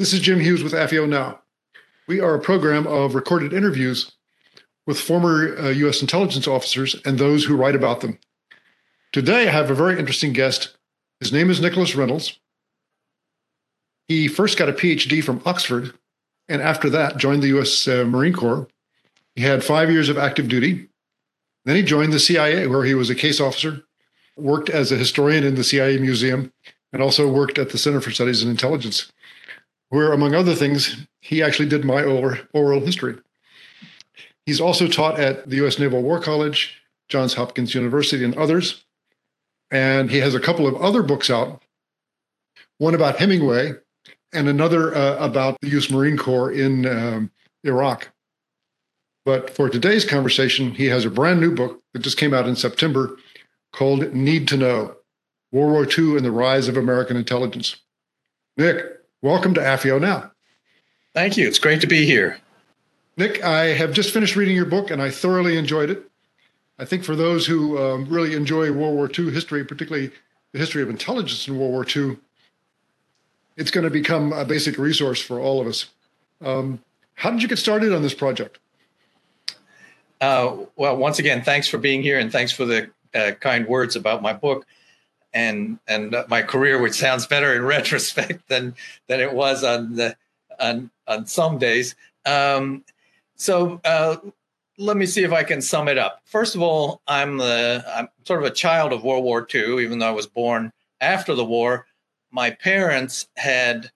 This is Jim Hughes with AFIO Now. We are a program of recorded interviews with former uh, U.S. intelligence officers and those who write about them. Today, I have a very interesting guest. His name is Nicholas Reynolds. He first got a PhD from Oxford, and after that, joined the U.S. Uh, Marine Corps. He had five years of active duty. Then he joined the CIA, where he was a case officer, worked as a historian in the CIA Museum, and also worked at the Center for Studies in Intelligence, where, among other things, he actually did my oral, history. He's also taught at the U.S. Naval War College, Johns Hopkins University, and others. And he has a couple of other books out one about Hemingway and another uh, about the U.S. Marine Corps in um, Iraq. But for today's conversation, he has a brand new book that just came out in September called Need to Know World War II and the Rise of American Intelligence. Nick, welcome to AFIO Now. Thank you. It's great to be here. Nick, I have just finished reading your book and I thoroughly enjoyed it. I think for those who um, really enjoy World War II history, particularly the history of intelligence in World War II, it's going to become a basic resource for all of us. Um, how did you get started on this project? Uh, well, once again, thanks for being here and thanks for the uh, kind words about my book and and my career, which sounds better in retrospect than than it was on the on on some days. Um, so uh, let me see if I can sum it up. First of all, I'm the I'm sort of a child of World War II, even though I was born after the war. My parents had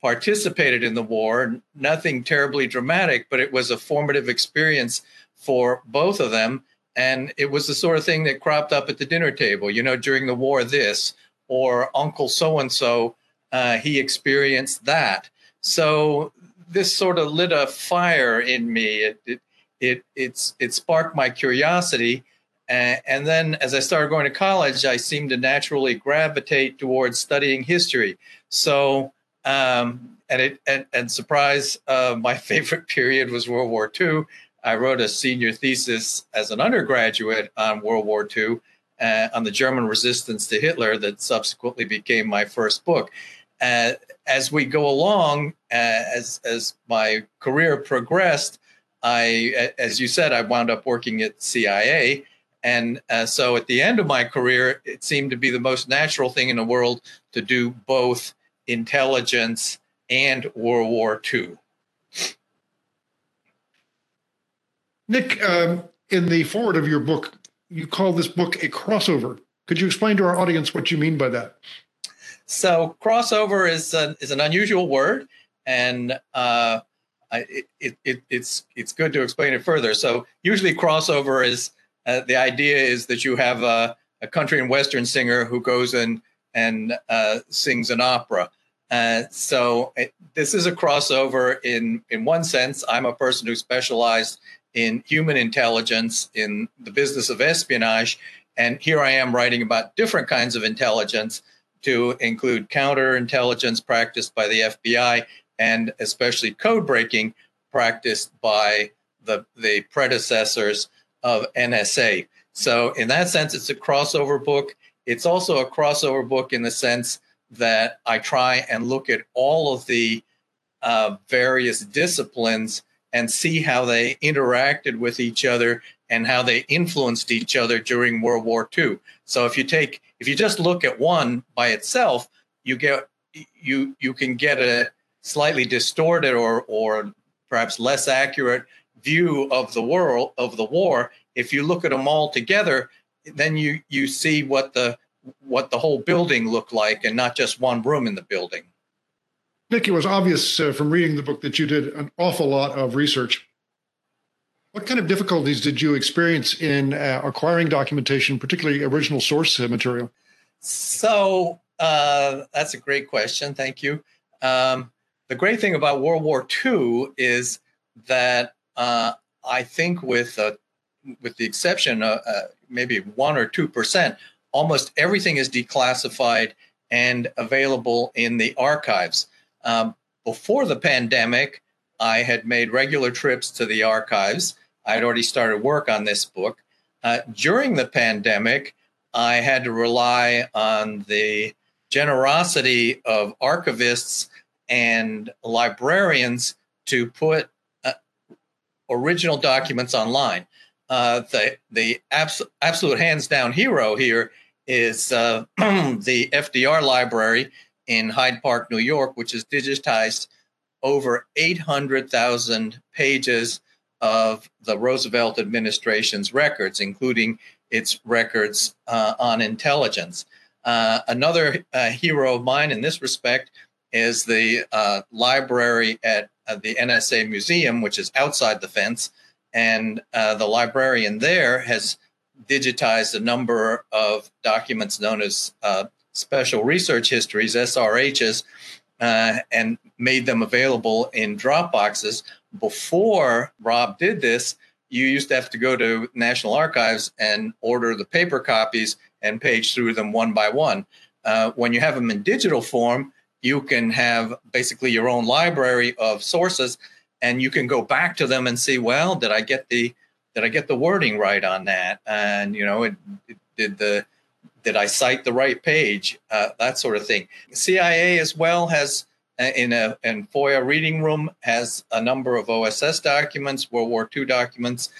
participated in the war, nothing terribly dramatic, but it was a formative experience for both of them. And it was the sort of thing that cropped up at the dinner table, you know, during the war, this, or Uncle so and so, he experienced that. So this sort of lit a fire in me. It, it, it, it's, it sparked my curiosity. Uh, and then as I started going to college, I seemed to naturally gravitate towards studying history. So, um, and it and, and surprise, uh, my favorite period was World War II. I wrote a senior thesis as an undergraduate on World War II, uh, on the German resistance to Hitler, that subsequently became my first book. Uh, as we go along, uh, as as my career progressed, I, as you said, I wound up working at CIA, and uh, so at the end of my career, it seemed to be the most natural thing in the world to do both intelligence and World War II. Nick, um, in the forward of your book, you call this book a crossover. Could you explain to our audience what you mean by that? So, crossover is an, is an unusual word, and uh, it, it, it's it's good to explain it further. So, usually, crossover is uh, the idea is that you have a, a, country and western singer who goes in and uh, sings an opera. Uh, so, this is a crossover in in one sense. I'm a person who specialized in human intelligence in the business of espionage. And here I am writing about different kinds of intelligence to include counterintelligence practiced by the FBI and especially code breaking practiced by the, the predecessors of NSA. So, in that sense, it's a crossover book. It's also a crossover book in the sense that I try and look at all of the uh, various disciplines and see how they interacted with each other and how they influenced each other during World War II. So if you take if you just look at one by itself, you get you you can get a slightly distorted or or perhaps less accurate view of the world of the war. If you look at them all together, then you you see what the what the whole building looked like and not just one room in the building. Nick, it was obvious uh, from reading the book that you did an awful lot of research. What kind of difficulties did you experience in uh, acquiring documentation, particularly original source uh, material? So uh, that's a great question. Thank you. Um, the great thing about World War II is that uh, I think, with uh, with the exception of maybe one or two percent, almost everything is declassified and available in the archives. Um, before the pandemic, I had made regular trips to the archives. I had already started work on this book. Uh, during the pandemic, I had to rely on the generosity of archivists and librarians to put uh, original documents online. Uh, the the abs- absolute hands down hero here is uh, the FDR library in Hyde Park, New York, which has digitized over 800,000 pages of the Roosevelt administration's records, including its records uh, on intelligence. Uh, another uh, hero of mine in this respect is the uh, library at uh, the NSA Museum, which is outside the fence. And uh, the librarian there has digitized a number of documents known as special research histories, SRHs, and made them available in Dropboxes. Before Rob did this, you used to have to go to National Archives and order the paper copies and page through them one by one. Uh, when you have them in digital form, you can have basically your own library of sources, and you can go back to them and see, well, did I get the did I get the wording right on that? And you know, it, it, did the did I cite the right page? Uh, that sort of thing. CIA as well has uh, in a in FOIA reading room has a number of OSS documents, World War II documents.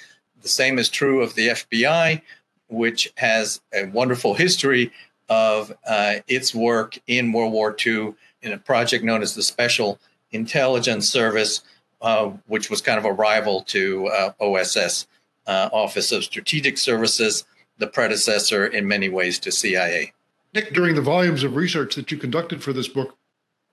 The same is true of the FBI, which has a wonderful history of uh, its work in World War II in a project known as the Special Intelligence Service, uh, which was kind of a rival to uh, OSS, uh, Office of Strategic Services, the predecessor in many ways to CIA. Nick, during the volumes of research that you conducted for this book,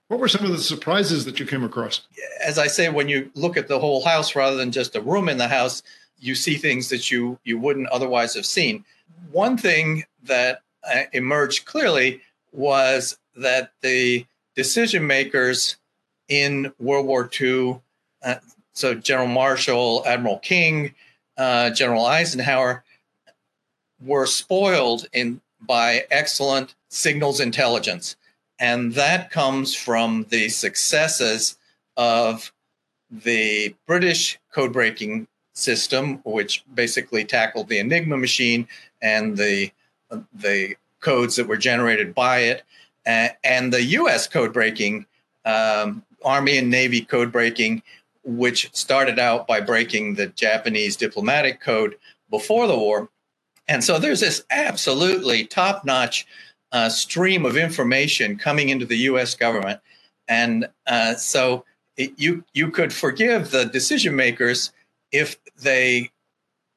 what were some of the surprises that you came across? As I say, when you look at the whole house rather than just a room in the house, you see things that you you wouldn't otherwise have seen. One thing that uh, emerged clearly was that the decision makers in World War II, uh, so General Marshall, Admiral King, uh, General Eisenhower, were spoiled in by excellent signals intelligence. And that comes from the successes of the British code breaking system, which basically tackled the Enigma machine and the, the codes that were generated by it, and the US code breaking, um, Army and Navy code breaking, which started out by breaking the Japanese diplomatic code before the war. And so there's this absolutely top notch uh, stream of information coming into the U.S. government, and uh, so it, you you could forgive the decision makers if they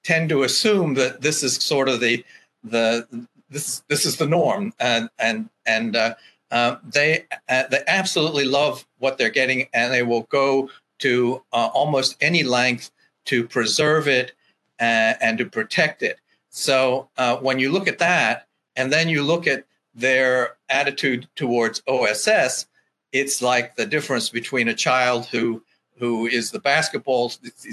tend to assume that this is sort of the the this this is the norm, and and and uh, uh they uh, they absolutely love what they're getting, and they will go to uh, almost any length to preserve it and to protect it. So when you look at that, and then you look at their attitude towards OSS, it's like the difference between a child who who is the basketball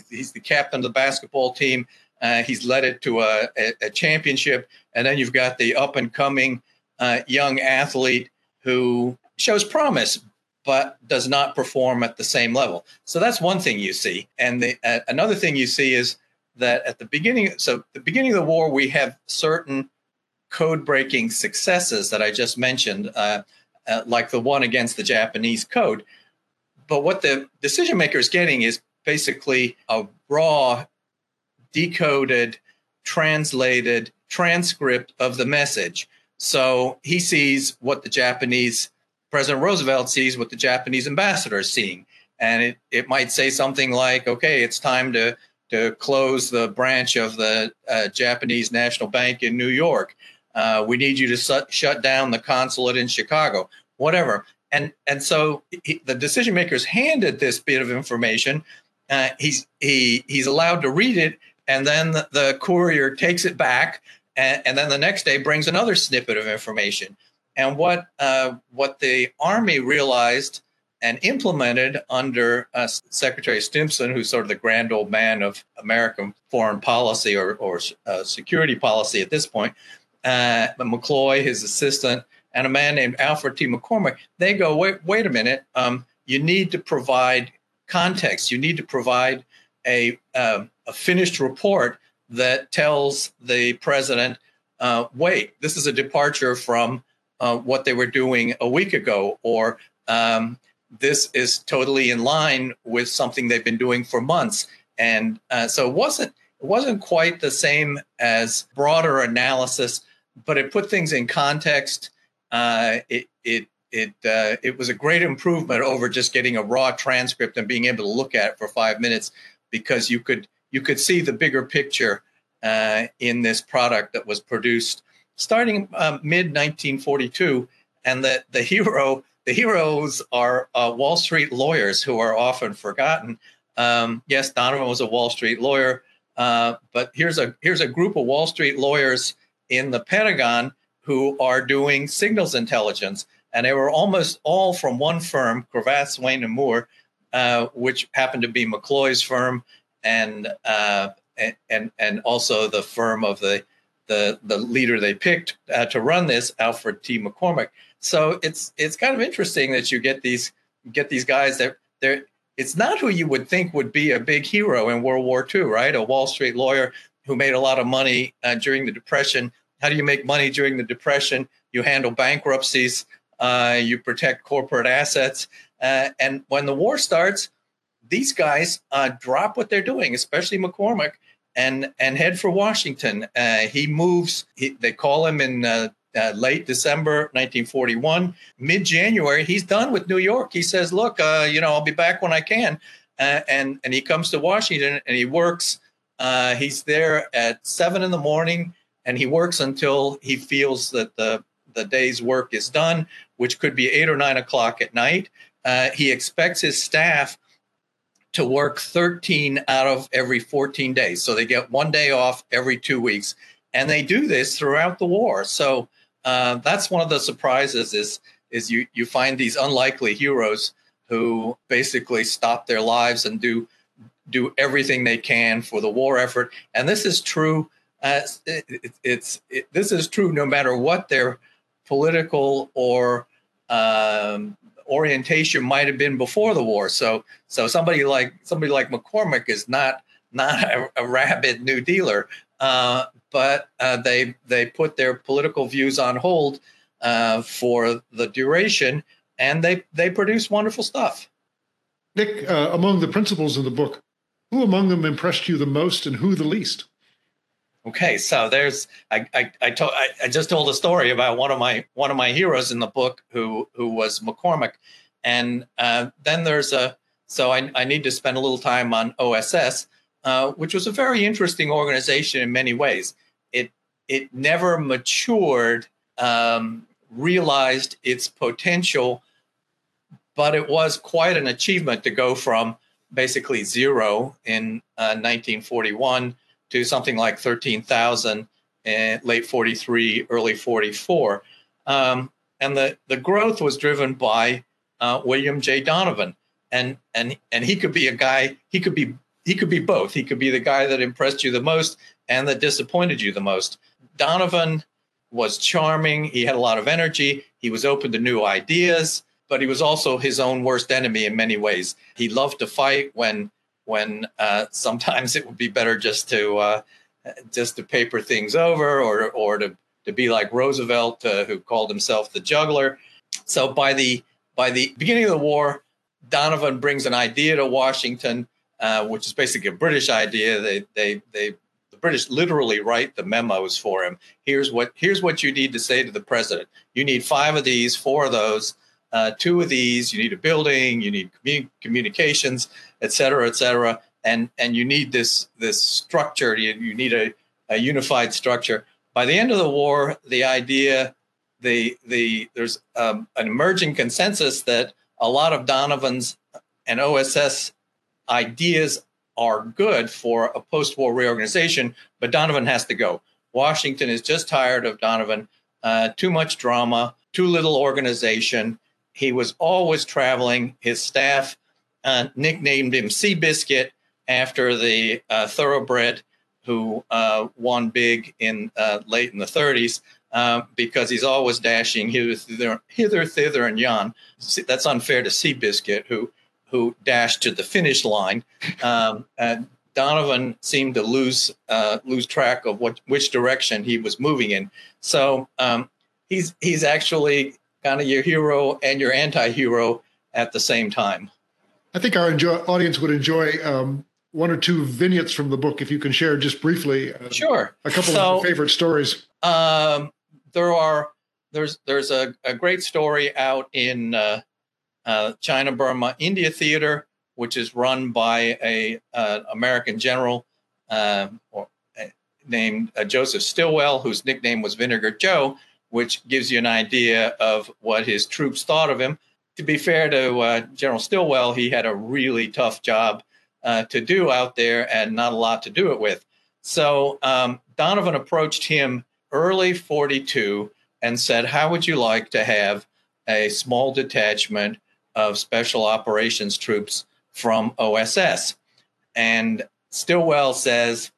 he's the captain of the basketball team uh, he's led it to a, a, a, championship and then you've got the up and coming uh, young athlete who shows promise but does not perform at the same level. So that's one thing you see. And the, uh, another thing you see is that at the beginning so the beginning of the war we have certain code breaking successes that I just mentioned, uh, uh, like the one against the Japanese code. But what the decision maker is getting is basically a raw, decoded, translated transcript of the message. So he sees what the Japanese President Roosevelt sees, what the Japanese ambassador is seeing. And it, it might say something like, okay, it's time to, to close the branch of the uh, Japanese National Bank in New York. Uh, we need you to su- shut down the consulate in Chicago, whatever. And and so he, the decision makers handed this bit of information. Uh, he's he he's allowed to read it, and then the, the courier takes it back, and, and, then the next day brings another snippet of information. And what uh, what the army realized and implemented under uh, Secretary Stimson, who's sort of the grand old man of American foreign policy or, or uh, security policy at this point, uh, McCloy, his assistant, and a man named Alfred T. McCormick, they go, wait, wait a minute. Um, you need to provide context. You need to provide a, uh, a finished report that tells the president, uh, wait, this is a departure from uh, what they were doing a week ago, or um, this is totally in line with something they've been doing for months. And uh, so it wasn't it wasn't quite the same as broader analysis, but it put things in context. Uh, it it it uh, it was a great improvement over just getting a raw transcript and being able to look at it for five minutes because you could you could see the bigger picture uh, in this product that was produced starting um, mid 1942, and the the hero the heroes are uh, Wall Street lawyers who are often forgotten. Um, yes, Donovan was a Wall Street lawyer, uh, but here's a here's a group of Wall Street lawyers in the Pentagon who are doing signals intelligence, and they were almost all from one firm, Cravath, Swaine, and Moore, uh, which happened to be McCloy's firm, and uh, and and also the firm of the the the leader they picked uh, to run this, Alfred T. McCormick. So it's it's kind of interesting that you get these get these guys that they're it's not who you would think would be a big hero in World War II, right? A Wall Street lawyer who made a lot of money uh, during the Depression. How do you make money during the Depression? You handle bankruptcies, uh, you protect corporate assets, uh, and when the war starts, these guys uh, drop what they're doing, especially McCormick, and and head for Washington. Uh, he moves. He, they call him in uh, uh, late December 1941. Mid January, he's done with New York. He says, "Look, uh, you know, I'll be back when I can." Uh, and and he comes to Washington and he works. Uh, he's there at seven in the morning, and he works until he feels that the the day's work is done, which could be eight or nine o'clock at night. he expects his staff to work 13 out of every 14 days. So they get one day off every two weeks. And they do this throughout the war. So uh, that's one of the surprises is, is you, you find these unlikely heroes who basically stop their lives and do do everything they can for the war effort. And this is true. Uh, it, it's it, this is true no matter what their political or um, orientation might have been before the war. So so somebody like somebody like McCormick is not not a, a rabid New Dealer, uh, but uh, they they put their political views on hold uh, for the duration, and they they produce wonderful stuff. Nick, uh, among the principles in the book, who among them impressed you the most, and who the least? Okay, so there's I I I, told, I, I just told a story about one of my one of my heroes in the book who who was McCormick, and uh, then there's a so I, I need to spend a little time on OSS, uh, which was a very interesting organization in many ways. It it never matured, um, realized its potential, but it was quite an achievement to go from basically zero in uh, 1941 to something like 13,000 in late 43, early 44. Um, and the, the growth was driven by uh, William J. Donovan. And, and, and he could be a guy, he could be, he could be both. He could be the guy that impressed you the most and that disappointed you the most. Donovan was charming. He had a lot of energy. He was open to new ideas, but he was also his own worst enemy in many ways. He loved to fight when when uh, sometimes it would be better just to uh, just to paper things over or or to to be like Roosevelt uh, who called himself the juggler. So by the by the beginning of the war, Donovan brings an idea to Washington, uh, which is basically a British idea. They they they the British literally write the memos for him. Here's what here's what you need to say to the president. You need five of these, four of those uh, two of these, you need a building, you need commun- communications, et cetera, et cetera. And, and you need this, this structure, you, you need a, a unified structure. By the end of the war, the idea, the, the, there's um, an emerging consensus that a lot of Donovan's and OSS ideas are good for a post war reorganization, but Donovan has to go. Washington is just tired of Donovan. Uh, too much drama, too little organization. He was always traveling. His staff uh, nicknamed him Seabiscuit after the uh, thoroughbred who uh, won big in uh, late in the 30s uh, because he's always dashing hither, hither, thither, and yon. That's unfair to Seabiscuit, who who dashed to the finish line. Um, Donovan seemed to lose uh, lose track of what which direction he was moving in. So um, he's he's actually kind of your hero and your anti-hero at the same time. I think our enjoy, audience would enjoy um, one or two vignettes from the book if you can share just briefly. Uh, sure. A couple so, of favorite stories. Um, there are there's there's a, a great story out in uh, uh, China Burma India Theater, which is run by a uh, American general um, or, uh, named uh, Joseph Stilwell, whose nickname was Vinegar Joe, which gives you an idea of what his troops thought of him. To be fair to uh, General Stilwell, he had a really tough job to do out there and not a lot to do it with. So um, Donovan approached him early 42 and said, How would you like to have a small detachment of special operations troops from OSS? And Stilwell says,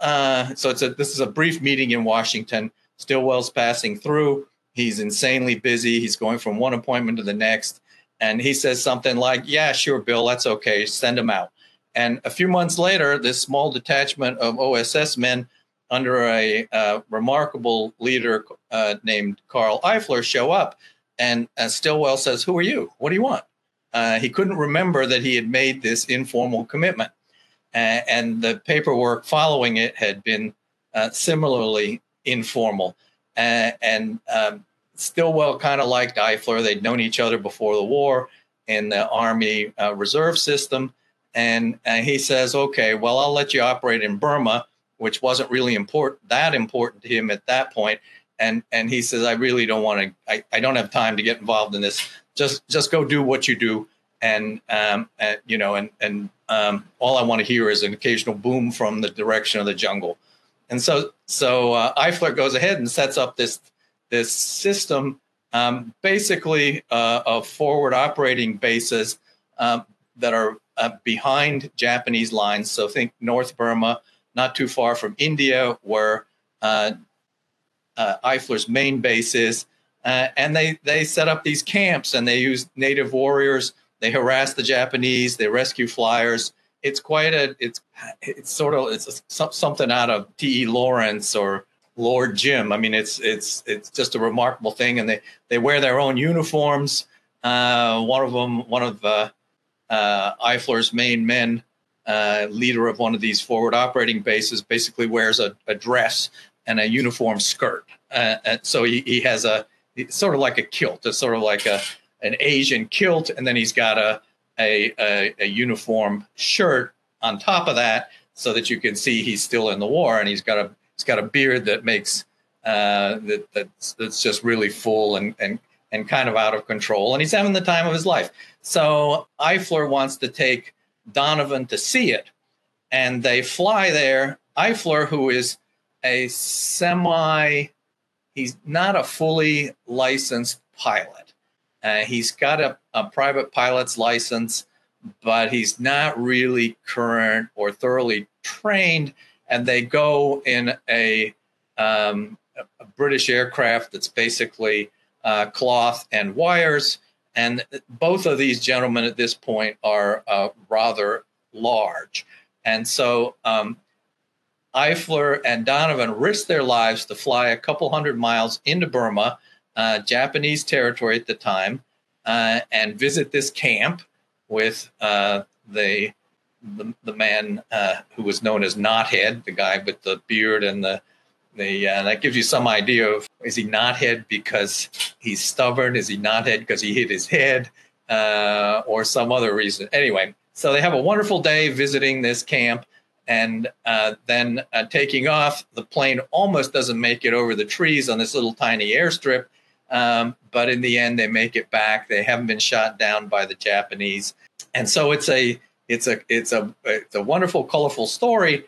uh, so it's a, this is a brief meeting in Washington. Stilwell's passing through. He's insanely busy. He's going from one appointment to the next. And he says something like, Yeah, sure, Bill, that's okay. Send him out. And a few months later, this small detachment of OSS men under a uh, remarkable leader uh, named Carl Eifler show up. And uh, Stilwell says, Who are you? What do you want? Uh, he couldn't remember that he had made this informal commitment. and the paperwork following it had been uh, similarly informal. and um, Stilwell kind of liked Eifler. They'd known each other before the war in the Army uh, Reserve System. And, and he says, Okay, well, I'll let you operate in Burma which wasn't really important that important to him at that point and and he says i really don't want to I, I don't have time to get involved in this. Just just go do what you do. And um and, you know and and um all i want to hear is an occasional boom from the direction of the jungle. And so so uh, eifler goes ahead and sets up this this system um, basically uh, of forward operating bases um, that are uh, behind japanese lines. So think north burma not too far from India, where uh, uh, Eifler's main bases. Uh, and they, they set up these camps and they use native warriors. They harass the Japanese. They rescue flyers. It's quite a it's it's sort of it's a, something out of T. E. Lawrence or Lord Jim. I mean, it's it's it's just a remarkable thing. And they they wear their own uniforms. Uh, one of them, one of uh, uh, Eifler's main men, uh, leader of one of these forward operating bases basically wears a, a dress and a uniform skirt. Uh, so he, he has a sort of like a kilt. It's sort of like a an Asian kilt, and then he's got a a, a, a uniform shirt on top of that, so that you can see he's still in the war, and he's got a he's got a beard that makes uh, that that's, that's just really full and and and kind of out of control, and he's having the time of his life. So Eifler wants to take Donovan to see it. And they fly there. Eifler, who is a semi, he's not a fully licensed pilot. Uh, he's got a, a private pilot's license, but he's not really current or thoroughly trained. And they go in a, um, a British aircraft that's basically uh, cloth and wires and both of these gentlemen at this point are uh, rather large. And so um, Eifler and Donovan risked their lives to fly a couple hundred miles into Burma, uh, Japanese territory at the time, uh, and visit this camp with uh, the, the, the man uh, who was known as Knothead, the guy with the beard and the the, uh, that gives you some idea of is he knothead because he's stubborn? Is he knothead because he hit his head uh, or some other reason? Anyway, so they have a wonderful day visiting this camp and uh, then uh, taking off. The plane almost doesn't make it over the trees on this little tiny airstrip, um, but in the end, they make it back. They haven't been shot down by the Japanese, and so it's a it's a it's a it's a wonderful, colorful story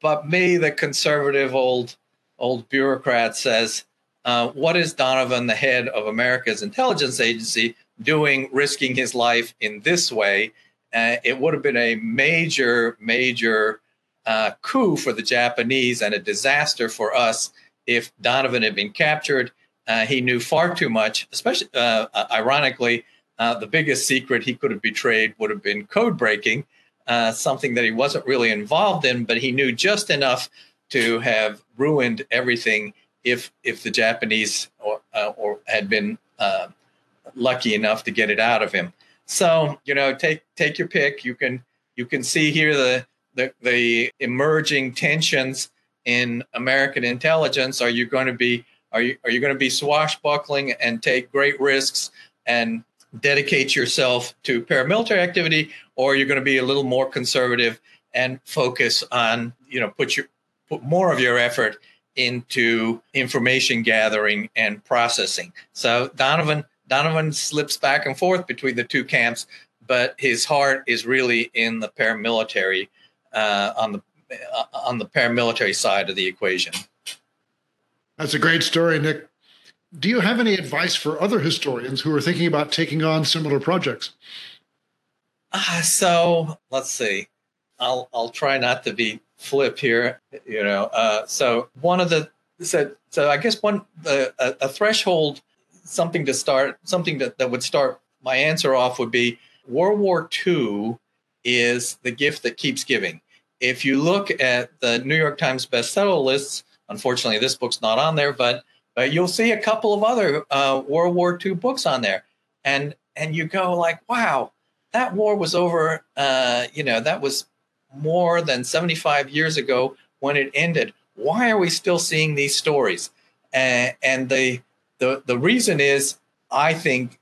but me, the conservative old old bureaucrat, says, uh, "What is Donovan, the head of America's intelligence agency, doing, risking his life in this way?" Uh, it would have been a major, major uh, coup for the Japanese and a disaster for us if Donovan had been captured. Uh, he knew far too much, especially, uh, uh, ironically, the biggest secret he could have betrayed would have been code breaking uh, something that he wasn't really involved in, but he knew just enough to have ruined everything if if the Japanese or, uh, or had been uh, lucky enough to get it out of him. So you know, take take your pick. You can you can see here the the, the emerging tensions in American intelligence. Are you going to be are you are you going to be swashbuckling and take great risks and dedicate yourself to paramilitary activity, or you're going to be a little more conservative and focus on you know put your put more of your effort into information gathering and processing. So Donovan Donovan slips back and forth between the two camps, but his heart is really in the paramilitary uh, on the uh, on the paramilitary side of the equation. That's a great story, Nick. Do you have any advice for other historians who are thinking about taking on similar projects? Uh, so let's see. I'll I'll try not to be flip here. You know, uh, so one of the so so I guess one a, a threshold something to start something that, that would start my answer off would be World War II is the gift that keeps giving. If you look at the New York Times bestseller lists, unfortunately this book's not on there, but but you'll see a couple of other uh, World War II books on there, and and you go like, wow, that war was over. Uh, you know, that was more than 75 years ago when it ended. Why are we still seeing these stories? And the the the reason is, I think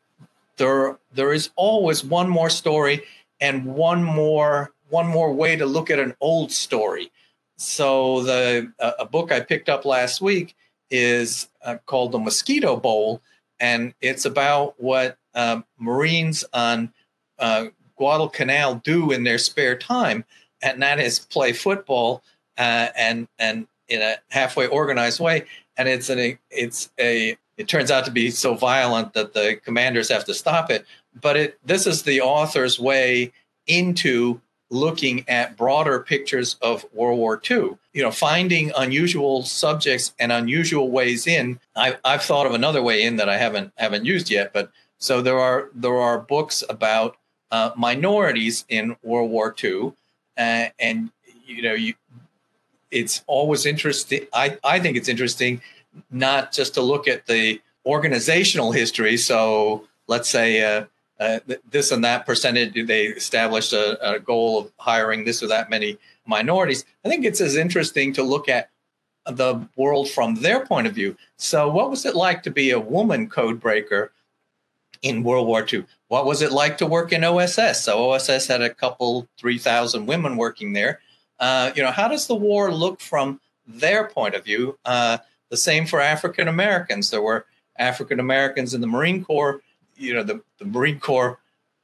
there there is always one more story and one more one more way to look at an old story. So the a book I picked up last week is uh, called the Mosquito Bowl, and it's about what uh, Marines on uh, Guadalcanal do in their spare time, and that is play football uh, and and in a halfway organized way. And it's an it's a it turns out to be so violent that the commanders have to stop it. But it this is the author's way into looking at broader pictures of World War II. You know, finding unusual subjects and unusual ways in. I, I've thought of another way in that I haven't haven't used yet. But so there are there are books about uh, minorities in World War II, uh, and you know, you it's always interesting. I I think it's interesting not just to look at the organizational history. So let's say uh, uh, this and that percentage, they established a, a, goal of hiring this or that many minorities. I think it's as interesting to look at the world from their point of view. So, what was it like to be a woman code breaker in World War II? What was it like to work in OSS? So, OSS had a couple, 3,000 women working there. Uh, you know, how does the war look from their point of view? The same for African Americans. There were African Americans in the Marine Corps you know the, the Marine Corps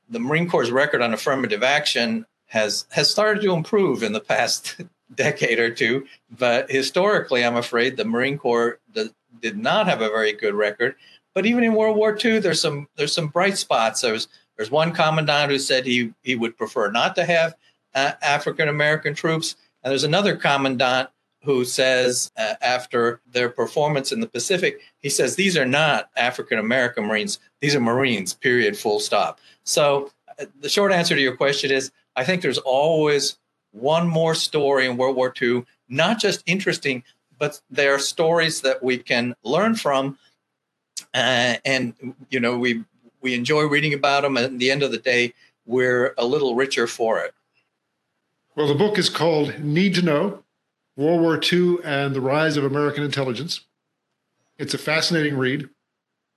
the Marine Corps' record on affirmative action has has started to improve in the past decade or two, but historically, I'm afraid the Marine Corps the, did not have a very good record. But even in World War II, there's some there's some bright spots. There's there's one commandant who said he he would prefer not to have uh, African American troops, and there's another commandant who says uh, after their performance in the Pacific, he says these are not African American Marines, these are Marines, period, full stop. So uh, the short answer to your question is I think there's always one more story in World War II, not just interesting, but there are stories that we can learn from. Uh, and, you know, we, we enjoy reading about them. And at the end of the day, we're a little richer for it. Well, the book is called Need to Know World War II and the Rise of American Intelligence. It's a fascinating read,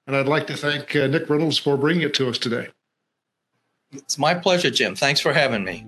and I'd like to thank uh, Nick Reynolds for bringing it to us today. It's my pleasure, Jim. Thanks for having me.